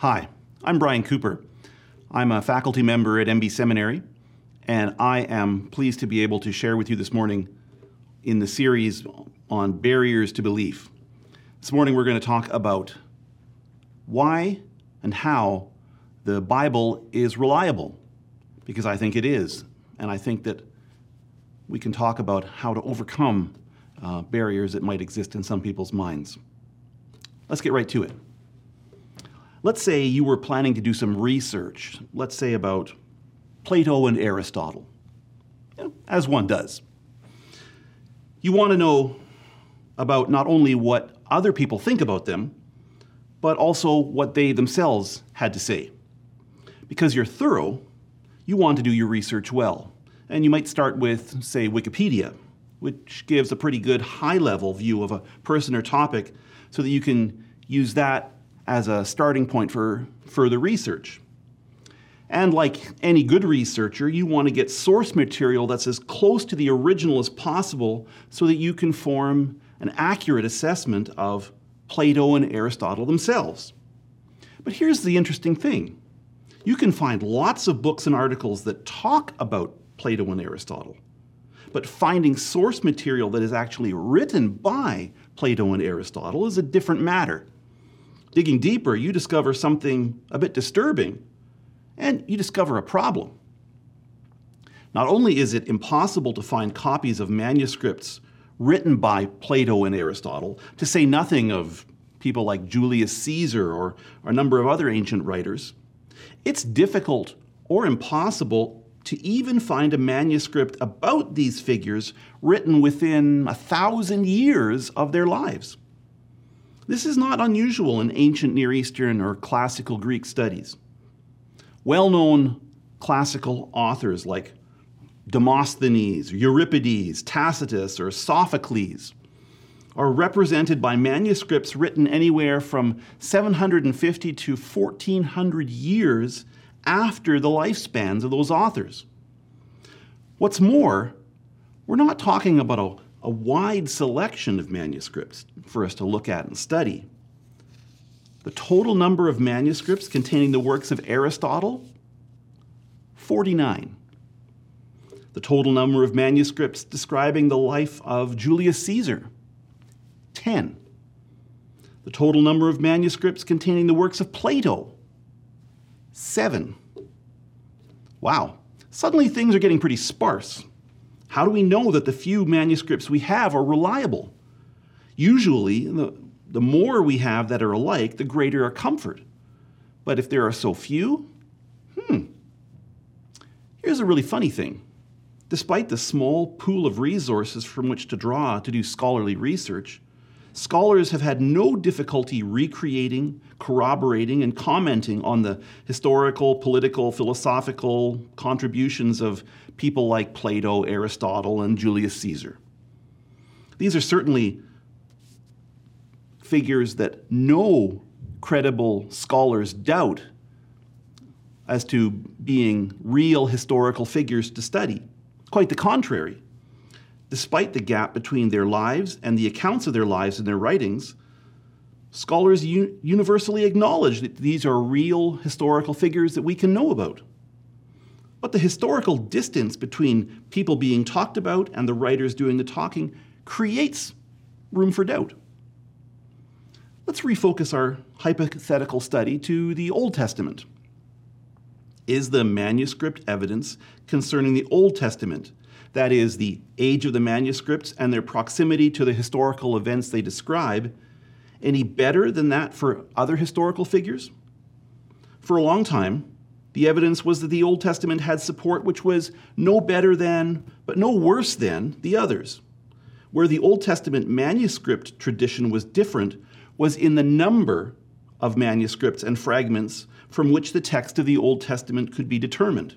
Hi, I'm Brian Cooper. I'm a faculty member at MB Seminary, and I am pleased to be able to share with you this morning in the series on barriers to belief. This morning we're going to talk about why and how the Bible is reliable, because I think it is, and I think that we can talk about how to overcome uh, barriers that might exist in some people's minds. Let's get right to it. Let's say you were planning to do some research, let's say about Plato and Aristotle, you know, as one does. You want to know about not only what other people think about them, but also what they themselves had to say. Because you're thorough, you want to do your research well. And you might start with, say, Wikipedia, which gives a pretty good high level view of a person or topic so that you can use that as a starting point for further research. And like any good researcher, you want to get source material that's as close to the original as possible so that you can form an accurate assessment of Plato and Aristotle themselves. But here's the interesting thing you can find lots of books and articles that talk about Plato and Aristotle. But finding source material that is actually written by Plato and Aristotle is a different matter. Digging deeper, you discover something a bit disturbing, and you discover a problem. Not only is it impossible to find copies of manuscripts written by Plato and Aristotle, to say nothing of people like Julius Caesar or, or a number of other ancient writers, it's difficult or impossible to even find a manuscript about these figures written within a thousand years of their lives. This is not unusual in ancient Near Eastern or classical Greek studies. Well known classical authors like Demosthenes, Euripides, Tacitus, or Sophocles are represented by manuscripts written anywhere from 750 to 1400 years after the lifespans of those authors. What's more, we're not talking about a, a wide selection of manuscripts for us to look at and study. The total number of manuscripts containing the works of Aristotle 49. The total number of manuscripts describing the life of Julius Caesar 10. The total number of manuscripts containing the works of Plato 7. Wow, suddenly things are getting pretty sparse. How do we know that the few manuscripts we have are reliable? Usually, the, the more we have that are alike, the greater our comfort. But if there are so few, hmm. Here's a really funny thing. Despite the small pool of resources from which to draw to do scholarly research, scholars have had no difficulty recreating, corroborating, and commenting on the historical, political, philosophical contributions of people like Plato, Aristotle, and Julius Caesar. These are certainly figures that no credible scholars doubt as to being real historical figures to study. Quite the contrary. Despite the gap between their lives and the accounts of their lives in their writings, scholars u- universally acknowledge that these are real historical figures that we can know about. But the historical distance between people being talked about and the writers doing the talking creates room for doubt. Let's refocus our hypothetical study to the Old Testament. Is the manuscript evidence concerning the Old Testament, that is, the age of the manuscripts and their proximity to the historical events they describe, any better than that for other historical figures? For a long time, the evidence was that the Old Testament had support which was no better than, but no worse than, the others. Where the Old Testament manuscript tradition was different was in the number of manuscripts and fragments from which the text of the Old Testament could be determined.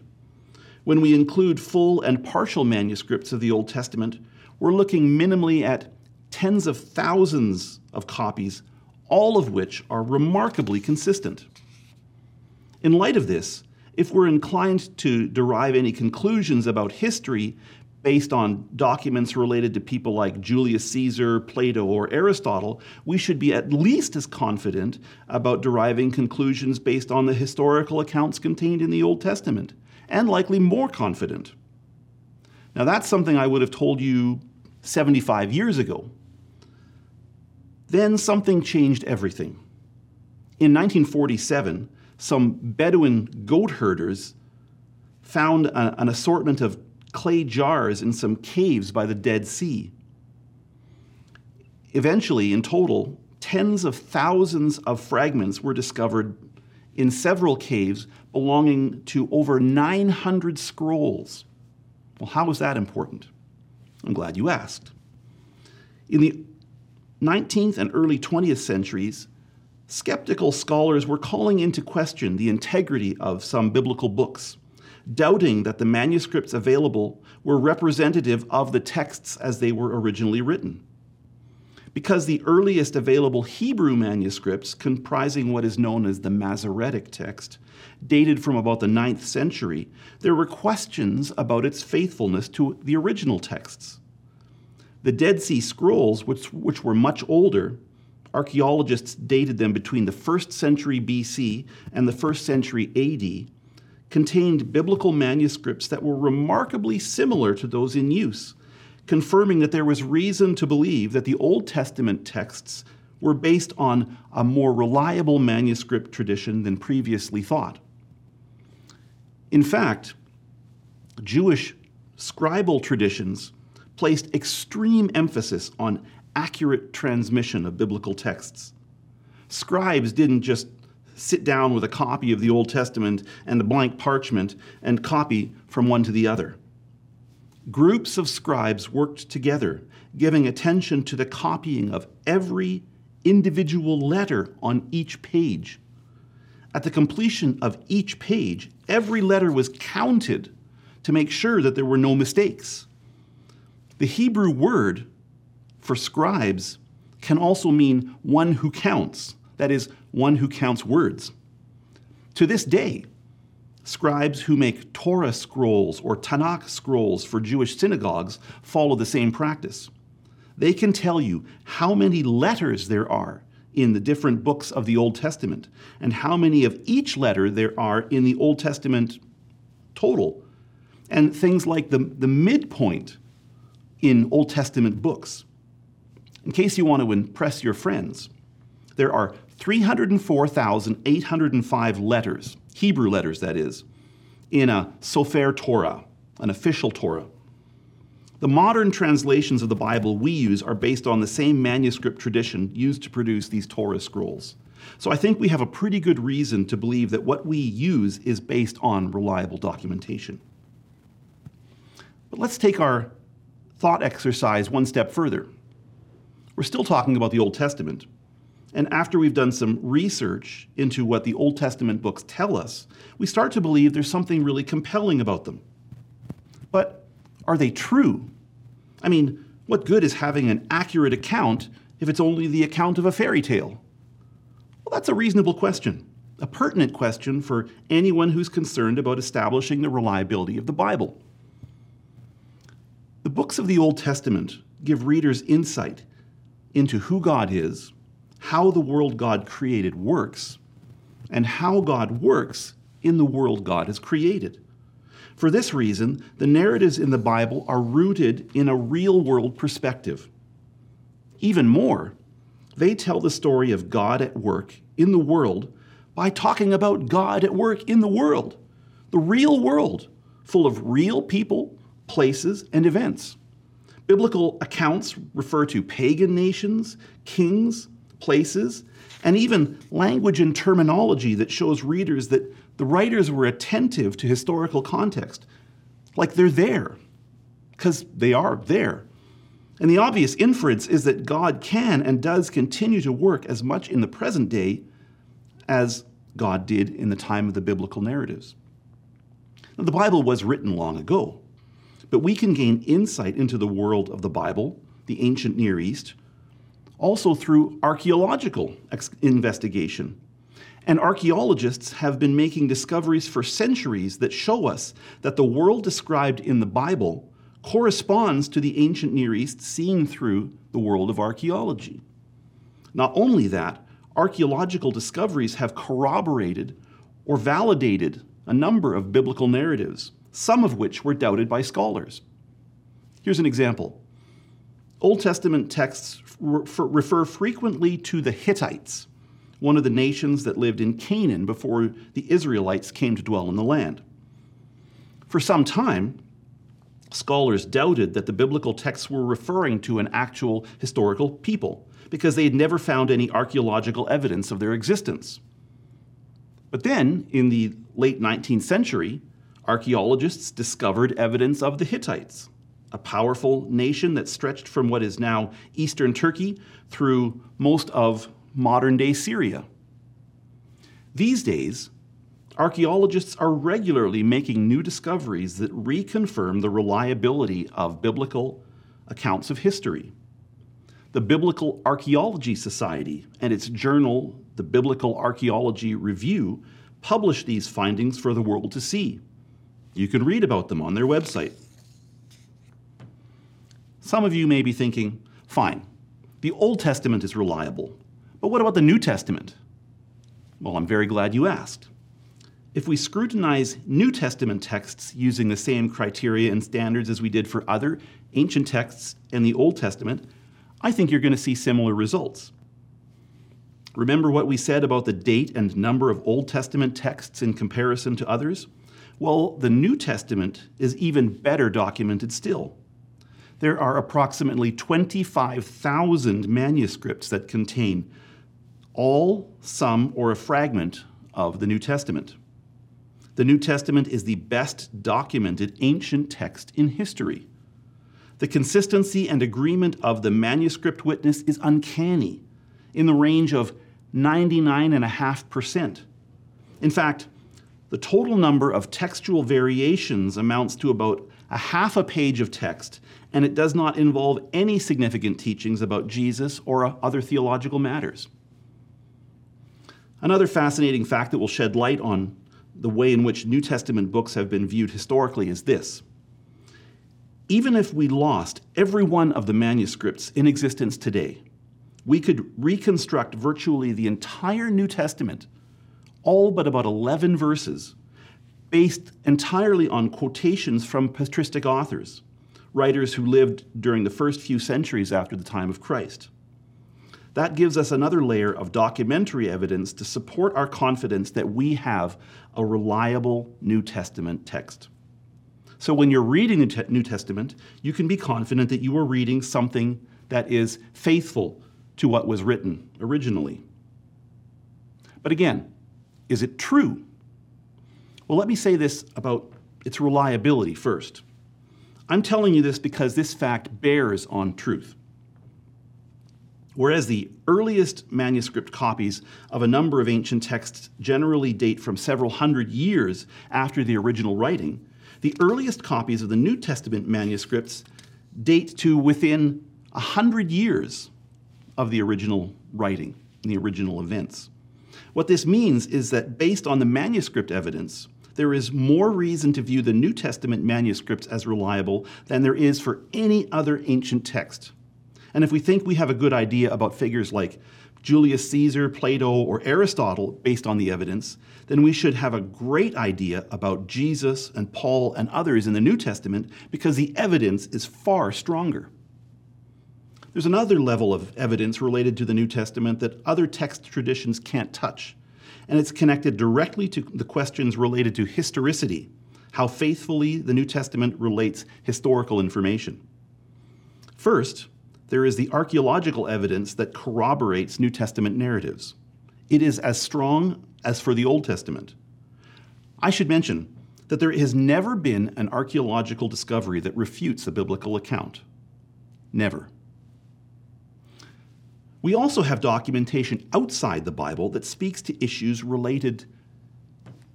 When we include full and partial manuscripts of the Old Testament, we're looking minimally at tens of thousands of copies, all of which are remarkably consistent. In light of this, if we're inclined to derive any conclusions about history based on documents related to people like Julius Caesar, Plato, or Aristotle, we should be at least as confident about deriving conclusions based on the historical accounts contained in the Old Testament, and likely more confident. Now, that's something I would have told you 75 years ago. Then something changed everything. In 1947, some Bedouin goat herders found a, an assortment of clay jars in some caves by the Dead Sea. Eventually, in total, tens of thousands of fragments were discovered in several caves belonging to over 900 scrolls. Well, how is that important? I'm glad you asked. In the 19th and early 20th centuries, skeptical scholars were calling into question the integrity of some biblical books doubting that the manuscripts available were representative of the texts as they were originally written. Because the earliest available Hebrew manuscripts, comprising what is known as the Masoretic text, dated from about the 9th century, there were questions about its faithfulness to the original texts. The Dead Sea Scrolls, which, which were much older, archaeologists dated them between the 1st century BC and the 1st century AD, contained biblical manuscripts that were remarkably similar to those in use, confirming that there was reason to believe that the Old Testament texts were based on a more reliable manuscript tradition than previously thought. In fact, Jewish scribal traditions placed extreme emphasis on accurate transmission of biblical texts. Scribes didn't just sit down with a copy of the Old Testament and a blank parchment and copy from one to the other. Groups of scribes worked together, giving attention to the copying of every individual letter on each page. At the completion of each page, every letter was counted to make sure that there were no mistakes. The Hebrew word for scribes can also mean one who counts, that is, one who counts words. To this day, scribes who make Torah scrolls or Tanakh scrolls for Jewish synagogues follow the same practice. They can tell you how many letters there are in the different books of the Old Testament and how many of each letter there are in the Old Testament total. And things like the, the midpoint in Old Testament books. In case you want to impress your friends, there are 304,805 letters, Hebrew letters that is, in a Sefer Torah, an official Torah. The modern translations of the Bible we use are based on the same manuscript tradition used to produce these Torah scrolls. So I think we have a pretty good reason to believe that what we use is based on reliable documentation. But let's take our thought exercise one step further. We're still talking about the Old Testament, and after we've done some research into what the Old Testament books tell us, we start to believe there's something really compelling about them. But are they true? I mean, what good is having an accurate account if it's only the account of a fairy tale? Well, that's a reasonable question, a pertinent question for anyone who's concerned about establishing the reliability of the Bible. The books of the Old Testament give readers insight into who God is how the world God created works and how God works in the world God has created. For this reason, the narratives in the Bible are rooted in a real world perspective. Even more, they tell the story of God at work in the world by talking about God at work in the world, the real world, full of real people, places, and events. Biblical accounts refer to pagan nations, kings, places, and even language and terminology that shows readers that the writers were attentive to historical context, like they're there, because they are there. And the obvious inference is that God can and does continue to work as much in the present day as God did in the time of the biblical narratives. Now, the Bible was written long ago, but we can gain insight into the world of the Bible, the ancient Near East, also through archaeological investigation. And archaeologists have been making discoveries for centuries that show us that the world described in the Bible corresponds to the ancient Near East seen through the world of archaeology. Not only that, archaeological discoveries have corroborated or validated a number of biblical narratives, some of which were doubted by scholars. Here's an example Old Testament texts refer frequently to the Hittites, one of the nations that lived in Canaan before the Israelites came to dwell in the land. For some time, scholars doubted that the biblical texts were referring to an actual historical people because they had never found any archaeological evidence of their existence. But then, in the late 19th century, archaeologists discovered evidence of the Hittites, a powerful nation that stretched from what is now eastern Turkey through most of modern day Syria. These days, archaeologists are regularly making new discoveries that reconfirm the reliability of biblical accounts of history. The Biblical Archaeology Society and its journal, the Biblical Archaeology Review, publish these findings for the world to see. You can read about them on their website. Some of you may be thinking, fine, the Old Testament is reliable. But what about the New Testament? Well, I'm very glad you asked. If we scrutinize New Testament texts using the same criteria and standards as we did for other ancient texts in the Old Testament, I think you're going to see similar results. Remember what we said about the date and number of Old Testament texts in comparison to others? Well, the New Testament is even better documented still there are approximately 25,000 manuscripts that contain all, some, or a fragment of the New Testament. The New Testament is the best documented ancient text in history. The consistency and agreement of the manuscript witness is uncanny, in the range of 99.5%. In fact, the total number of textual variations amounts to about a half a page of text, and it does not involve any significant teachings about Jesus or uh, other theological matters. Another fascinating fact that will shed light on the way in which New Testament books have been viewed historically is this. Even if we lost every one of the manuscripts in existence today, we could reconstruct virtually the entire New Testament, all but about 11 verses, based entirely on quotations from patristic authors, writers who lived during the first few centuries after the time of Christ. That gives us another layer of documentary evidence to support our confidence that we have a reliable New Testament text. So when you're reading the New Testament, you can be confident that you are reading something that is faithful to what was written originally. But again, is it true? Well, let me say this about its reliability first. I'm telling you this because this fact bears on truth. Whereas the earliest manuscript copies of a number of ancient texts generally date from several hundred years after the original writing, the earliest copies of the New Testament manuscripts date to within a hundred years of the original writing, the original events. What this means is that based on the manuscript evidence, there is more reason to view the New Testament manuscripts as reliable than there is for any other ancient text. And if we think we have a good idea about figures like Julius Caesar, Plato, or Aristotle based on the evidence, then we should have a great idea about Jesus and Paul and others in the New Testament because the evidence is far stronger. There's another level of evidence related to the New Testament that other text traditions can't touch and it's connected directly to the questions related to historicity, how faithfully the New Testament relates historical information. First, there is the archaeological evidence that corroborates New Testament narratives. It is as strong as for the Old Testament. I should mention that there has never been an archaeological discovery that refutes a biblical account. Never. We also have documentation outside the Bible that speaks to issues related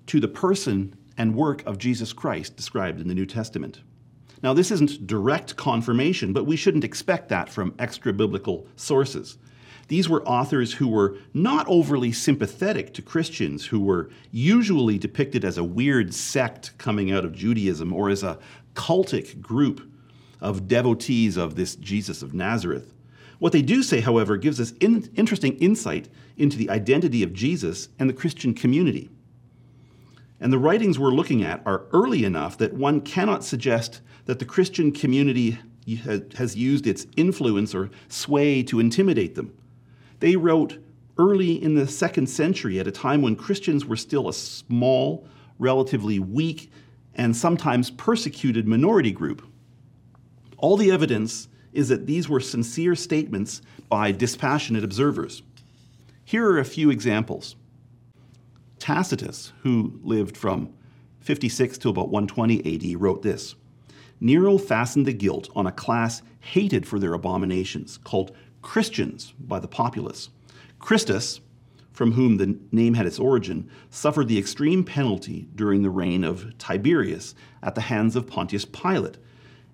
to the person and work of Jesus Christ described in the New Testament. Now, this isn't direct confirmation, but we shouldn't expect that from extra biblical sources. These were authors who were not overly sympathetic to Christians, who were usually depicted as a weird sect coming out of Judaism or as a cultic group of devotees of this Jesus of Nazareth. What they do say, however, gives us in- interesting insight into the identity of Jesus and the Christian community. And the writings we're looking at are early enough that one cannot suggest that the Christian community has used its influence or sway to intimidate them. They wrote early in the second century at a time when Christians were still a small, relatively weak, and sometimes persecuted minority group. All the evidence is that these were sincere statements by dispassionate observers. Here are a few examples. Tacitus, who lived from 56 to about 120 AD, wrote this Nero fastened the guilt on a class hated for their abominations, called Christians by the populace. Christus, from whom the name had its origin, suffered the extreme penalty during the reign of Tiberius at the hands of Pontius Pilate.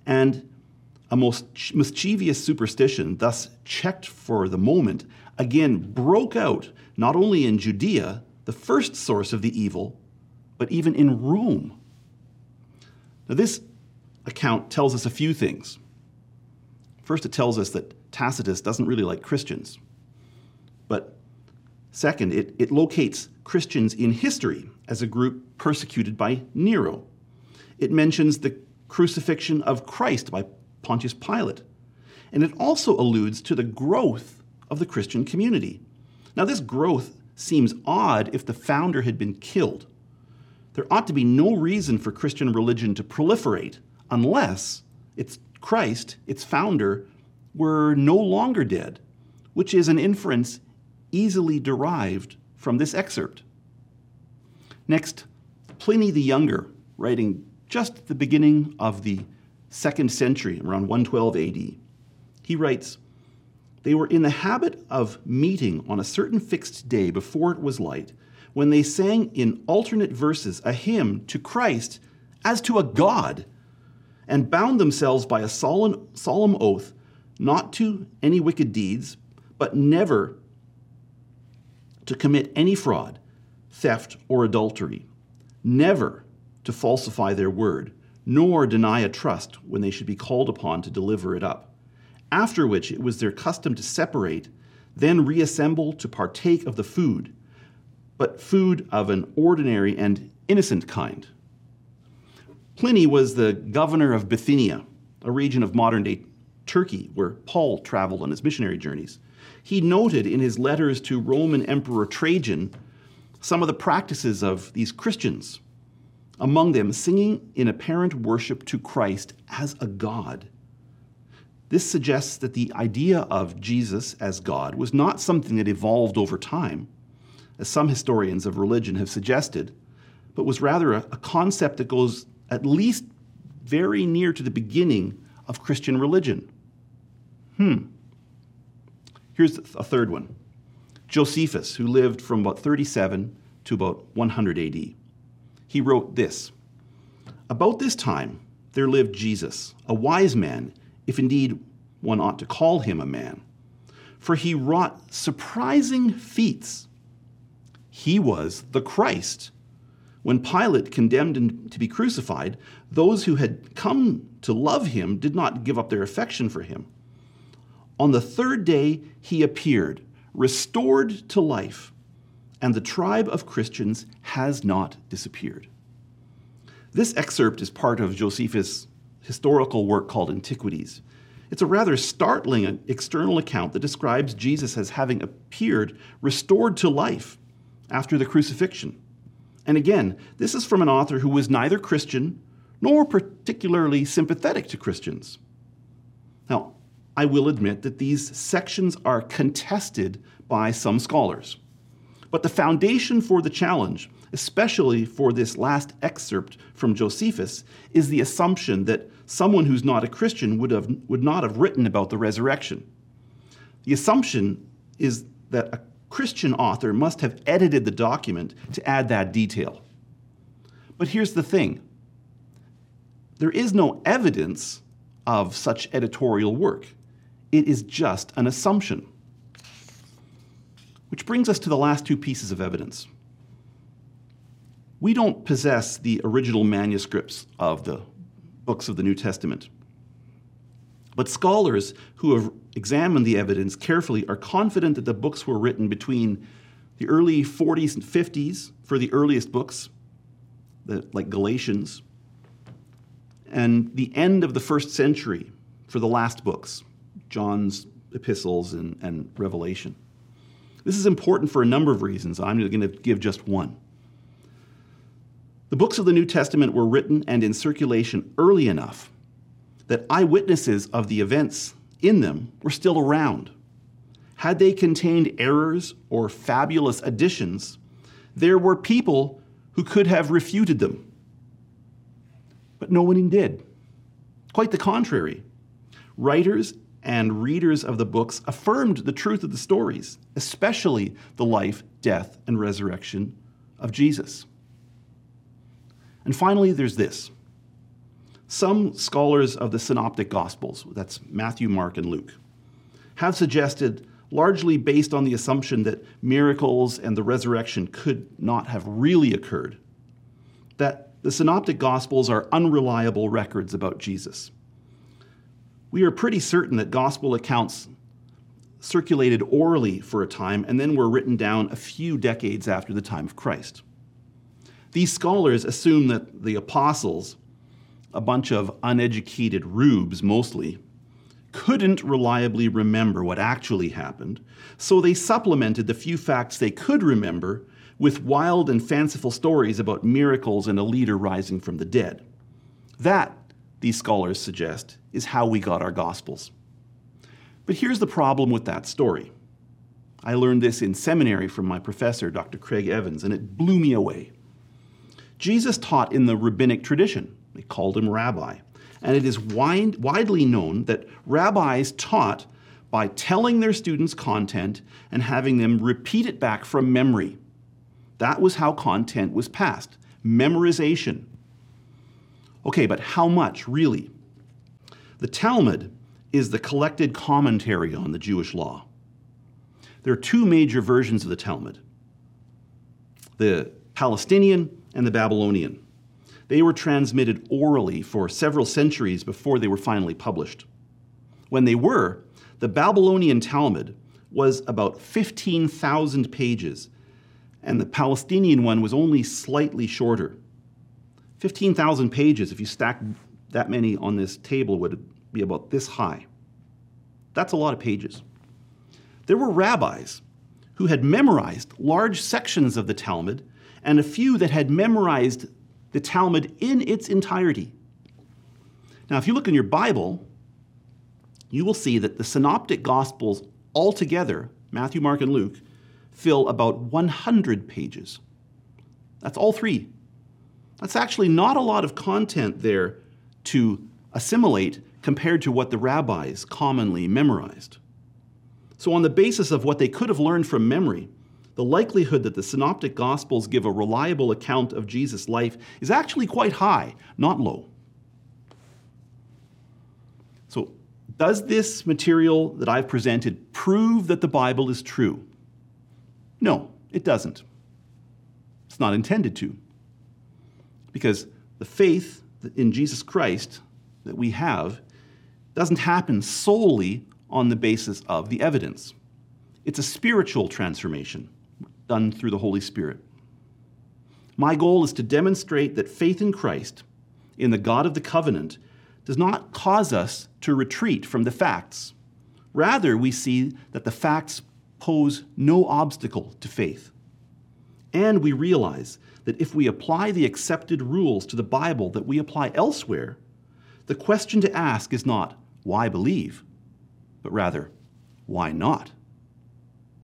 And a most mischievous superstition, thus checked for the moment, again broke out not only in Judea, the first source of the evil, but even in Rome. Now, this account tells us a few things. First, it tells us that Tacitus doesn't really like Christians. But second, it, it locates Christians in history as a group persecuted by Nero. It mentions the crucifixion of Christ by Pontius Pilate. And it also alludes to the growth of the Christian community. Now, this growth seems odd if the founder had been killed. There ought to be no reason for Christian religion to proliferate unless its Christ, its founder, were no longer dead, which is an inference easily derived from this excerpt. Next, Pliny the Younger, writing just at the beginning of the second century, around 112 AD, he writes, They were in the habit of meeting on a certain fixed day before it was light, when they sang in alternate verses a hymn to Christ as to a God, and bound themselves by a solemn, solemn oath not to any wicked deeds, but never to commit any fraud, theft, or adultery, never to falsify their word, nor deny a trust when they should be called upon to deliver it up. After which it was their custom to separate, then reassemble to partake of the food, but food of an ordinary and innocent kind. Pliny was the governor of Bithynia, a region of modern day Turkey, where Paul traveled on his missionary journeys. He noted in his letters to Roman Emperor Trajan some of the practices of these Christians, among them singing in apparent worship to Christ as a God. This suggests that the idea of Jesus as God was not something that evolved over time, as some historians of religion have suggested, but was rather a, a concept that goes at least very near to the beginning of Christian religion. Hmm. Here's a third one Josephus, who lived from about 37 to about 100 AD. He wrote this About this time there lived Jesus, a wise man, if indeed one ought to call him a man, for he wrought surprising feats. He was the Christ. When Pilate condemned him to be crucified, those who had come to love him did not give up their affection for him. On the third day, he appeared, restored to life, and the tribe of Christians has not disappeared. This excerpt is part of Josephus' historical work called Antiquities. It's a rather startling external account that describes Jesus as having appeared restored to life after the crucifixion. And again, this is from an author who was neither Christian nor particularly sympathetic to Christians. Now, I will admit that these sections are contested by some scholars. But the foundation for the challenge, especially for this last excerpt from Josephus, is the assumption that someone who's not a Christian would, have, would not have written about the resurrection. The assumption is that a Christian author must have edited the document to add that detail. But here's the thing there is no evidence of such editorial work. It is just an assumption. Which brings us to the last two pieces of evidence. We don't possess the original manuscripts of the books of the New Testament. But scholars who have examined the evidence carefully are confident that the books were written between the early 40s and 50s for the earliest books, the, like Galatians, and the end of the first century for the last books, John's epistles and, and Revelation. This is important for a number of reasons. I'm going to give just one. The books of the New Testament were written and in circulation early enough that eyewitnesses of the events in them were still around. Had they contained errors or fabulous additions, there were people who could have refuted them. But no one did. Quite the contrary. Writers and readers of the books affirmed the truth of the stories, especially the life, death, and resurrection of Jesus. And finally, there's this. Some scholars of the Synoptic Gospels, that's Matthew, Mark, and Luke, have suggested, largely based on the assumption that miracles and the resurrection could not have really occurred, that the Synoptic Gospels are unreliable records about Jesus we are pretty certain that gospel accounts circulated orally for a time and then were written down a few decades after the time of Christ. These scholars assume that the apostles, a bunch of uneducated rubes mostly, couldn't reliably remember what actually happened, so they supplemented the few facts they could remember with wild and fanciful stories about miracles and a leader rising from the dead. That these scholars suggest, is how we got our Gospels. But here's the problem with that story. I learned this in seminary from my professor, Dr. Craig Evans, and it blew me away. Jesus taught in the rabbinic tradition. They called him rabbi. And it is wide, widely known that rabbis taught by telling their students content and having them repeat it back from memory. That was how content was passed memorization. Okay, but how much, really? The Talmud is the collected commentary on the Jewish law. There are two major versions of the Talmud the Palestinian and the Babylonian. They were transmitted orally for several centuries before they were finally published. When they were, the Babylonian Talmud was about 15,000 pages, and the Palestinian one was only slightly shorter. 15,000 pages, if you stack that many on this table, would be about this high. That's a lot of pages. There were rabbis who had memorized large sections of the Talmud and a few that had memorized the Talmud in its entirety. Now, if you look in your Bible, you will see that the synoptic gospels altogether, Matthew, Mark, and Luke, fill about 100 pages. That's all three that's actually not a lot of content there to assimilate compared to what the rabbis commonly memorized. So, on the basis of what they could have learned from memory, the likelihood that the Synoptic Gospels give a reliable account of Jesus' life is actually quite high, not low. So, does this material that I've presented prove that the Bible is true? No, it doesn't. It's not intended to. Because the faith in Jesus Christ that we have doesn't happen solely on the basis of the evidence. It's a spiritual transformation done through the Holy Spirit. My goal is to demonstrate that faith in Christ, in the God of the covenant, does not cause us to retreat from the facts. Rather, we see that the facts pose no obstacle to faith. And we realize that if we apply the accepted rules to the Bible that we apply elsewhere, the question to ask is not, why believe, but rather, why not?